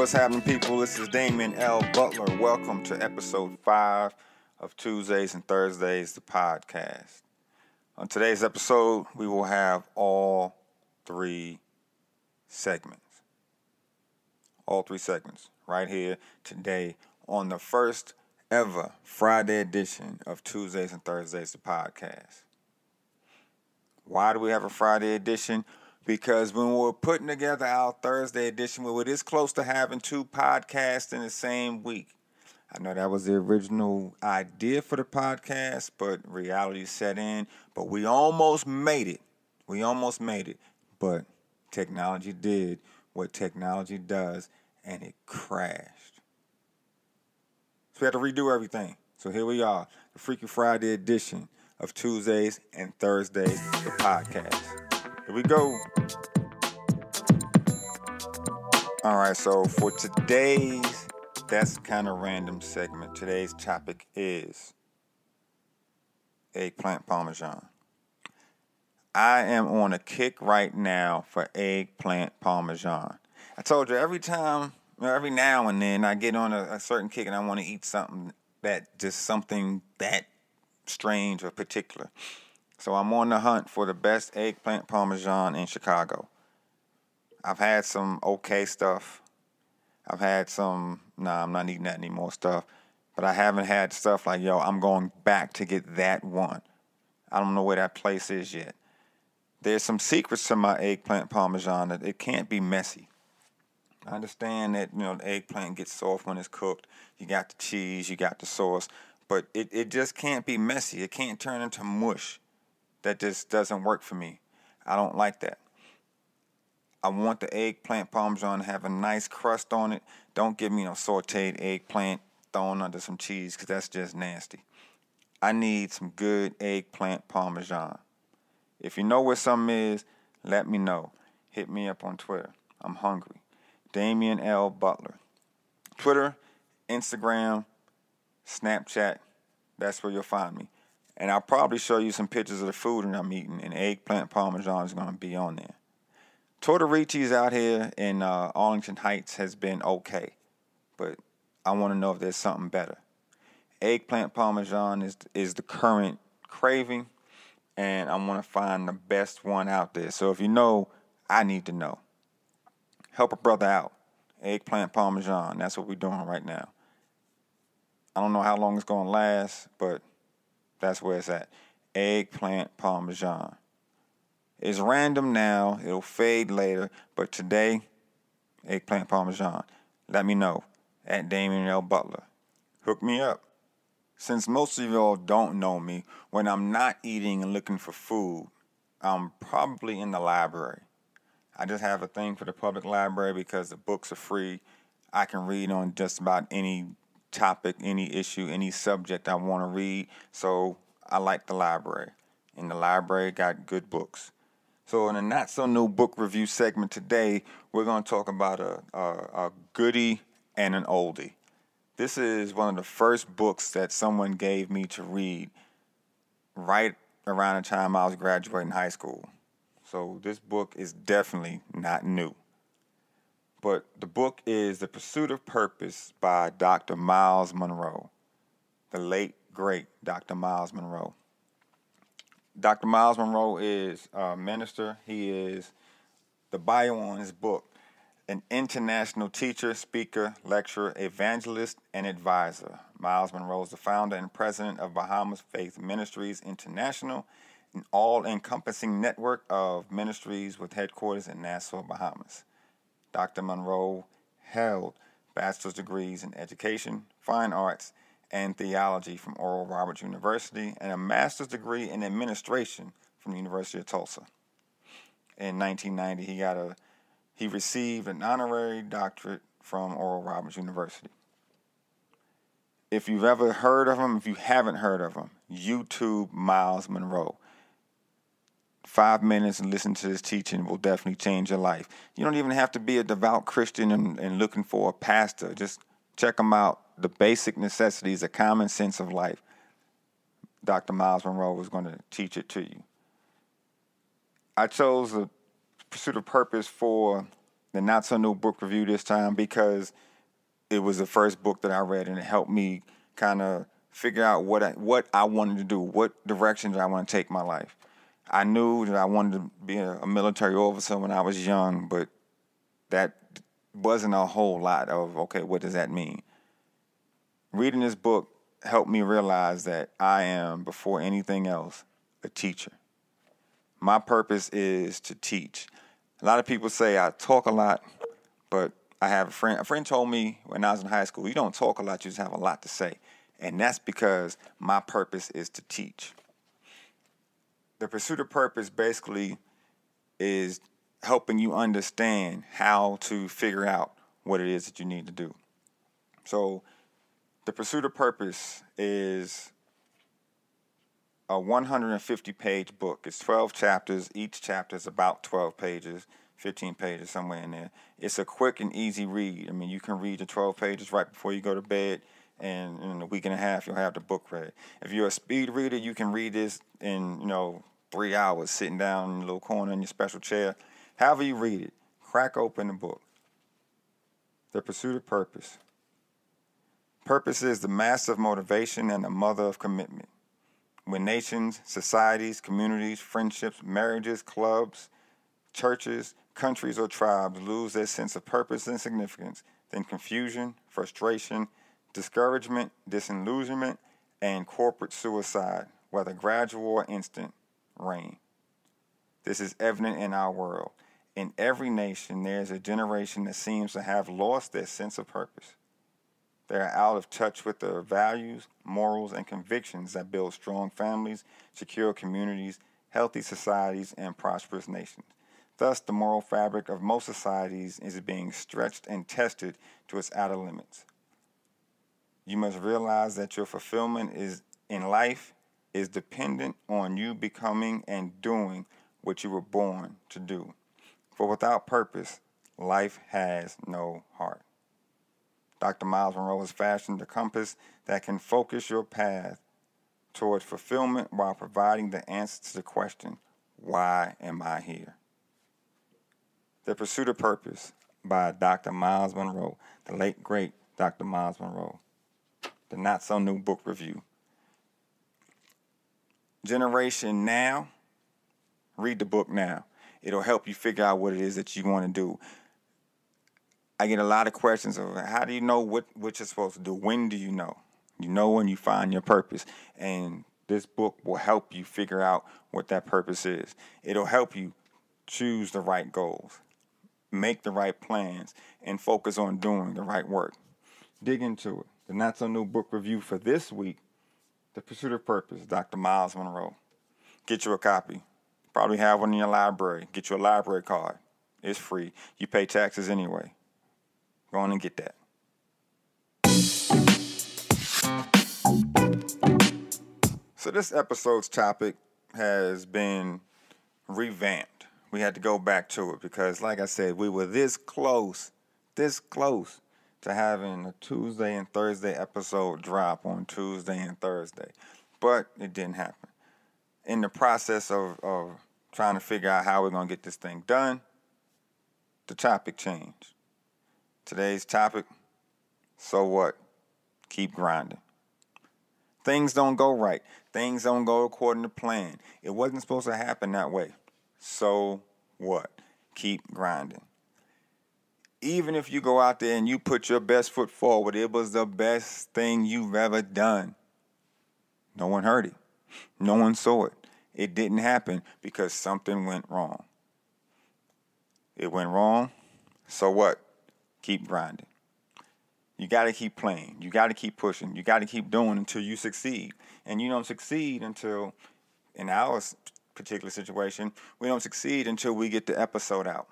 What's happening, people? This is Damien L. Butler. Welcome to episode five of Tuesdays and Thursdays, the podcast. On today's episode, we will have all three segments. All three segments right here today on the first ever Friday edition of Tuesdays and Thursdays, the podcast. Why do we have a Friday edition? Because when we're putting together our Thursday edition, we were this close to having two podcasts in the same week. I know that was the original idea for the podcast, but reality set in. But we almost made it. We almost made it. But technology did what technology does, and it crashed. So we had to redo everything. So here we are, the Freaky Friday edition of Tuesdays and Thursdays, the podcast. Here we go. All right, so for today's that's kind of random segment, today's topic is eggplant parmesan. I am on a kick right now for eggplant parmesan. I told you every time, every now and then, I get on a, a certain kick and I want to eat something that just something that strange or particular. So I'm on the hunt for the best eggplant parmesan in Chicago. I've had some okay stuff. I've had some, nah, I'm not eating that anymore stuff. But I haven't had stuff like, yo, I'm going back to get that one. I don't know where that place is yet. There's some secrets to my eggplant parmesan that it can't be messy. I understand that, you know, the eggplant gets soft when it's cooked. You got the cheese, you got the sauce, but it, it just can't be messy. It can't turn into mush that just doesn't work for me. I don't like that. I want the eggplant parmesan to have a nice crust on it. Don't give me no sauteed eggplant thrown under some cheese because that's just nasty. I need some good eggplant parmesan. If you know where some is, let me know. Hit me up on Twitter. I'm hungry. Damien L. Butler. Twitter, Instagram, Snapchat. That's where you'll find me. And I'll probably show you some pictures of the food that I'm eating, and eggplant parmesan is going to be on there. Tortorici's out here in uh, Arlington Heights has been okay, but I want to know if there's something better. Eggplant parmesan is is the current craving, and I want to find the best one out there. So if you know, I need to know. Help a brother out. Eggplant parmesan. That's what we're doing right now. I don't know how long it's going to last, but that's where it's at. Eggplant parmesan. It's random now. It'll fade later. But today, eggplant parmesan. Let me know at Damien L. Butler. Hook me up. Since most of y'all don't know me, when I'm not eating and looking for food, I'm probably in the library. I just have a thing for the public library because the books are free. I can read on just about any topic, any issue, any subject I want to read. So I like the library. And the library got good books. So in a not so new book review segment today, we're going to talk about a, a, a goodie and an oldie. This is one of the first books that someone gave me to read right around the time I was graduating high school. So this book is definitely not new. But the book is The Pursuit of Purpose by Dr. Myles Munroe, the late, great Dr. Myles Munroe. Dr. Myles Munroe is a minister. He is the bio on his book, an international teacher, speaker, lecturer, evangelist, and advisor. Myles Munroe is the founder and president of Bahamas Faith Ministries International, an all encompassing network of ministries with headquarters in Nassau, Bahamas. Dr. Munroe held bachelor's degrees in education, fine arts, and theology from Oral Roberts University and a master's degree in administration from the University of Tulsa. In 1990, he got a he received an honorary doctorate from Oral Roberts University. If you've ever heard of him, if you haven't heard of him, YouTube Myles Munroe five minutes and listen to this teaching will definitely change your life. You don't even have to be a devout Christian and, and looking for a pastor. Just check them out. The basic necessities, the common sense of life. Dr. Myles Munroe was going to teach it to you. I chose the pursuit of purpose for the not so new book review this time because it was the first book that I read and it helped me kind of figure out what I, what I wanted to do, what directions I want to take my life. I knew that I wanted to be a, military officer when I was young, but that wasn't a whole lot of okay, what does that mean? Reading this book helped me realize that I am, before anything else, a teacher. My purpose is to teach. A lot of people say I talk a lot, but I have a friend. A friend told me when I was in high school, you don't talk a lot, you just have a lot to say. And that's because my purpose is to teach. The pursuit of purpose basically is helping you understand how to figure out what it is that you need to do. So, the pursuit of purpose is a 150 page book. It's 12 chapters. Each chapter is about 12 pages, 15 pages, somewhere in there. It's a quick and easy read. I mean, you can read the 12 pages right before you go to bed, and in a week and a half, you'll have the book read. If you're a speed reader, you can read this in, you know, three hours sitting down in a little corner in your special chair. However, you read it, crack open the book. The Pursuit of Purpose. Purpose is the master of motivation and the mother of commitment when nations, societies, communities, friendships, marriages, clubs, churches, countries, or tribes lose their sense of purpose and significance, then confusion, frustration, discouragement, disillusionment, and corporate suicide, whether gradual or instant, reign. This is evident in our world. In every nation, there is a generation that seems to have lost their sense of purpose. They are out of touch with the values, morals, and convictions that build strong families, secure communities, healthy societies, and prosperous nations. Thus, the moral fabric of most societies is being stretched and tested to its outer limits. You must realize that your fulfillment is in life is dependent on you becoming and doing what you were born to do. For without purpose, life has no heart. Dr. Myles Munroe has fashioned a compass that can focus your path towards fulfillment while providing the answer to the question, Why am I here? The Pursuit of Purpose by Dr. Myles Munroe, the late great Dr. Myles Munroe. The Not So New Book Review. Generation Now, read the book now. It'll help you figure out what it is that you want to do. I get a lot of questions of how do you know what, what you're supposed to do? When do you know? You know when you find your purpose. And this book will help you figure out what that purpose is. It'll help you choose the right goals, make the right plans, and focus on doing the right work. Dig into it. The Not So New Book Review for this week The Pursuit of Purpose, Dr. Myles Munroe. Get you a copy. Probably have one in your library. Get you a library card. It's free. You pay taxes anyway. Go on and get that. So, this episode's topic has been revamped. We had to go back to it because, like I said, we were this close, this close to having a Tuesday and Thursday episode drop on Tuesday and Thursday, but it didn't happen. In the process of, of trying to figure out how we're going to get this thing done, the topic changed. Today's topic so what? Keep grinding. Things don't go right. Things don't go according to plan. It wasn't supposed to happen that way. So what? Keep grinding. Even if you go out there and you put your best foot forward, it was the best thing you've ever done. No one heard it. No one saw it. It didn't happen because something went wrong. It went wrong. So what? keep grinding. You got to keep playing. You got to keep pushing. You got to keep doing until you succeed. And you don't succeed until, in our particular situation, we don't succeed until we get the episode out.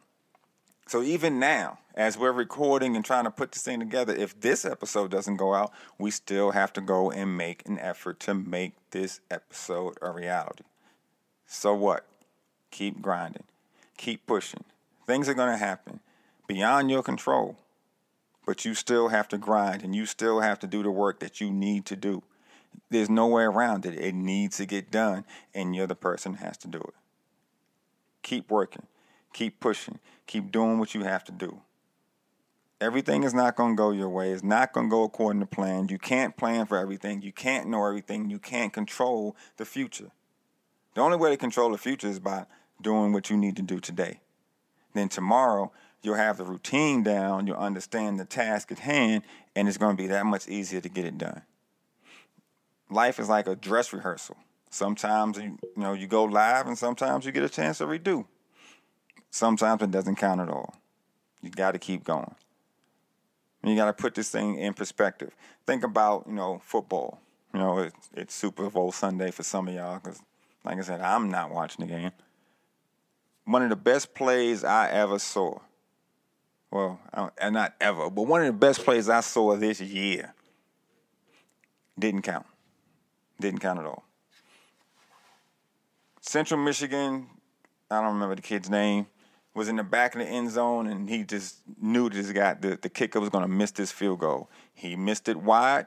So even now, as we're recording and trying to put this thing together, if this episode doesn't go out, we still have to go and make an effort to make this episode a reality. So what? Keep grinding. Keep pushing. Things are going to happen beyond your control. But you still have to grind and you still have to do the work that you need to do. There's no way around it. It needs to get done, and you're the person that has to do it. Keep working. Keep pushing. Keep doing what you have to do. Everything is not going to go your way. It's not going to go according to plan. You can't plan for everything. You can't know everything. You can't control the future. The only way to control the future is by doing what you need to do today. Then tomorrow, you'll have the routine down, you'll understand the task at hand, and it's going to be that much easier to get it done. Life is like a dress rehearsal. Sometimes you, know you go live, and sometimes you get a chance to redo. Sometimes it doesn't count at all. You got to keep going. And you got to put this thing in perspective. Think about you know football. You know it's, it's Super Bowl Sunday for some of y'all because, like I said, I'm not watching the game. One of the best plays I ever saw well, and not ever, but one of the best plays I saw this year didn't count. Didn't count at all. Central Michigan, I don't remember the kid's name, was in the back of the end zone and he just knew that this guy, the, the kicker was going to miss this field goal. He missed it wide.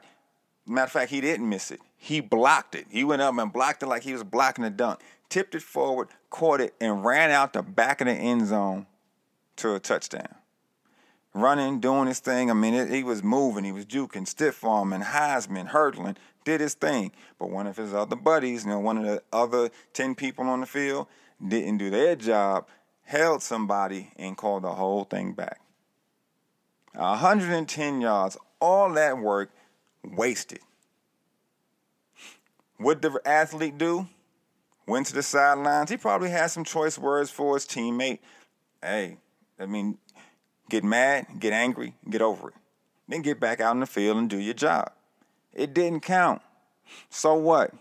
Matter of fact, he didn't miss it. He blocked it. He went up and blocked it like he was blocking a dunk, tipped it forward, caught it, and ran out the back of the end zone to a touchdown running, doing his thing. I mean, it, he was moving, he was juking, stiff arming, Heisman, hurdling, did his thing. But one of his other buddies, you know, one of the other 10 people on the field, didn't do their job, held somebody, and called the whole thing back. 110 yards, all that work wasted. What did the athlete do? Went to the sidelines. He probably had some choice words for his teammate. Hey, I mean, Get mad, get angry, get over it. Then get back out in the field and do your job. It didn't count. So what?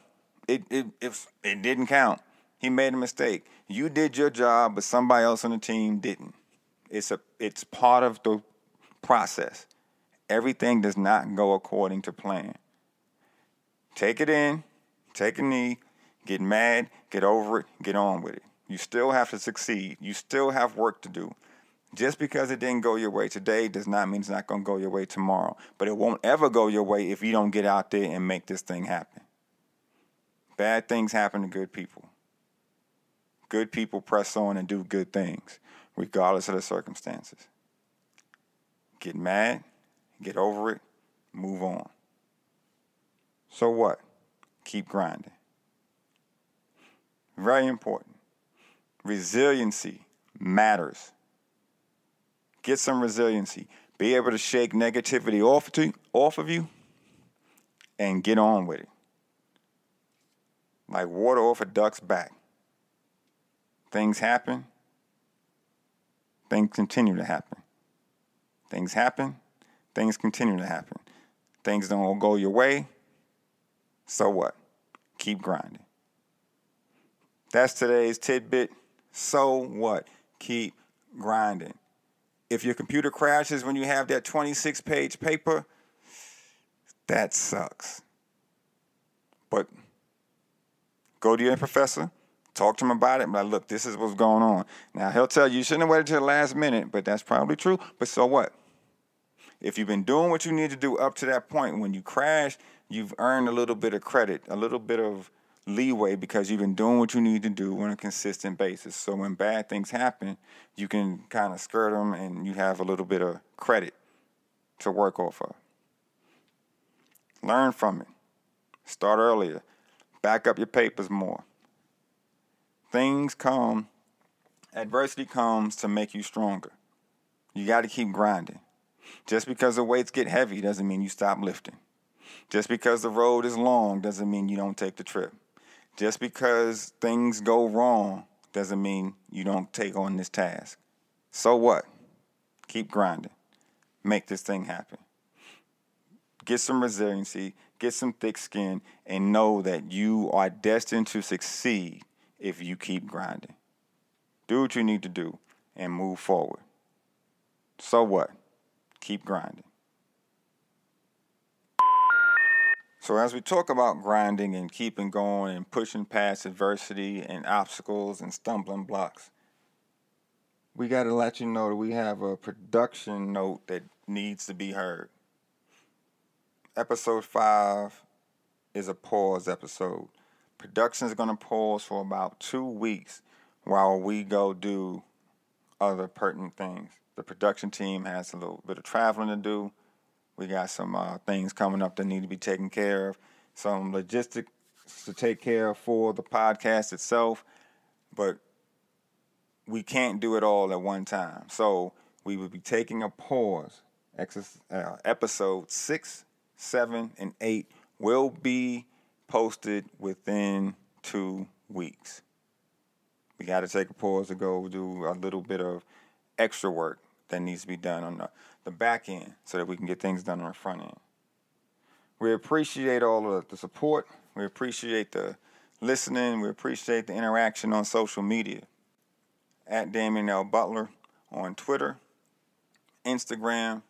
It, it, if it didn't count. He made a mistake. You did your job, but somebody else on the team didn't. It's a it's part of the process. Everything does not go according to plan. Take it in, take a knee, get mad, get over it, get on with it. You still have to succeed. You still have work to do. Just because it didn't go your way today does not mean it's not going to go your way tomorrow. But it won't ever go your way if you don't get out there and make this thing happen. Bad things happen to good people. Good people press on and do good things, regardless of the circumstances. Get mad, get over it, move on. So what? Keep grinding. Very important. Resiliency matters. Get some resiliency. Be able to shake negativity off to off of you and get on with it. Like water off a duck's back. Things happen. Things continue to happen. Things happen. Things continue to happen. Things don't go your way. So what? Keep grinding. That's today's tidbit. So what? Keep grinding. If your computer crashes when you have that 26 page paper, that sucks. But go to your professor, talk to him about it, but look, this is what's going on. Now he'll tell you you shouldn't have waited till the last minute, but that's probably true. But so what? If you've been doing what you need to do up to that point, when you crash, you've earned a little bit of credit, a little bit of leeway because you've been doing what you need to do on a consistent basis. So when bad things happen, you can kind of skirt them and you have a little bit of credit to work off of. Learn from it. Start earlier. Back up your papers more. Things come, adversity comes to make you stronger. You got to keep grinding. Just because the weights get heavy doesn't mean you stop lifting. Just because the road is long doesn't mean you don't take the trip. Just because things go wrong doesn't mean you don't take on this task. So what? Keep grinding. Make this thing happen. Get some resiliency, get some thick skin, and know that you are destined to succeed if you keep grinding. Do what you need to do and move forward. So what? Keep grinding. So, as we talk about grinding and keeping going and pushing past adversity and obstacles and stumbling blocks, we got to let you know that we have a production note that needs to be heard. Episode 5 is a pause episode. Production is going to pause for about two weeks while we go do other pertinent things. The production team has a little bit of traveling to do. We got some uh, things coming up that need to be taken care of, some logistics to take care of for the podcast itself, but we can't do it all at one time. So we will be taking a pause. Uh, episode six, seven, and eight will be posted within two weeks. We got to take a pause to go do a little bit of extra work that needs to be done on the, the back end so that we can get things done on the front end. We appreciate all of the support. We appreciate the listening. We appreciate the interaction on social media. At Damien L. Butler on Twitter, Instagram,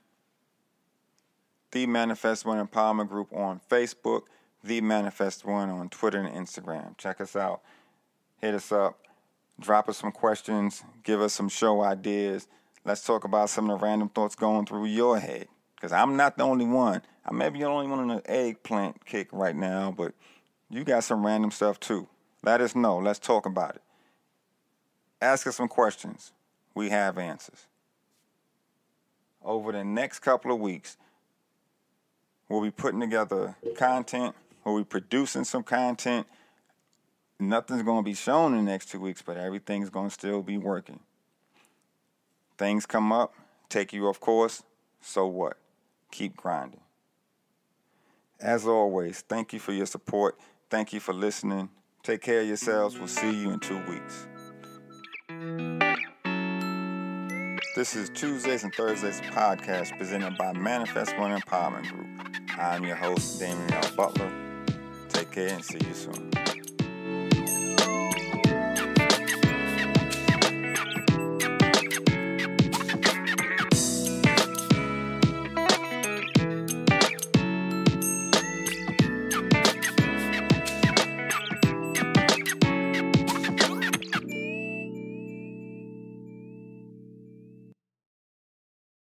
The Manifest One Empowerment Group on Facebook, The Manifest One on Twitter and Instagram. Check us out. Hit us up. Drop us some questions. Give us some show ideas. Let's talk about some of the random thoughts going through your head. Because I'm not the only one. I may be the only one on an eggplant kick right now, but you got some random stuff too. Let us know. Let's talk about it. Ask us some questions. We have answers. Over the next couple of weeks, we'll be putting together content, we'll be producing some content. Nothing's going to be shown in the next two weeks, but everything's going to still be working. Things come up, take you off course, so what? Keep grinding. As always, thank you for your support. Thank you for listening. Take care of yourselves. We'll see you in two weeks. This is Tuesdays and Thursdays podcast presented by Manifest One Empowerment Group. I'm your host, Damien L. Butler. Take care and see you soon.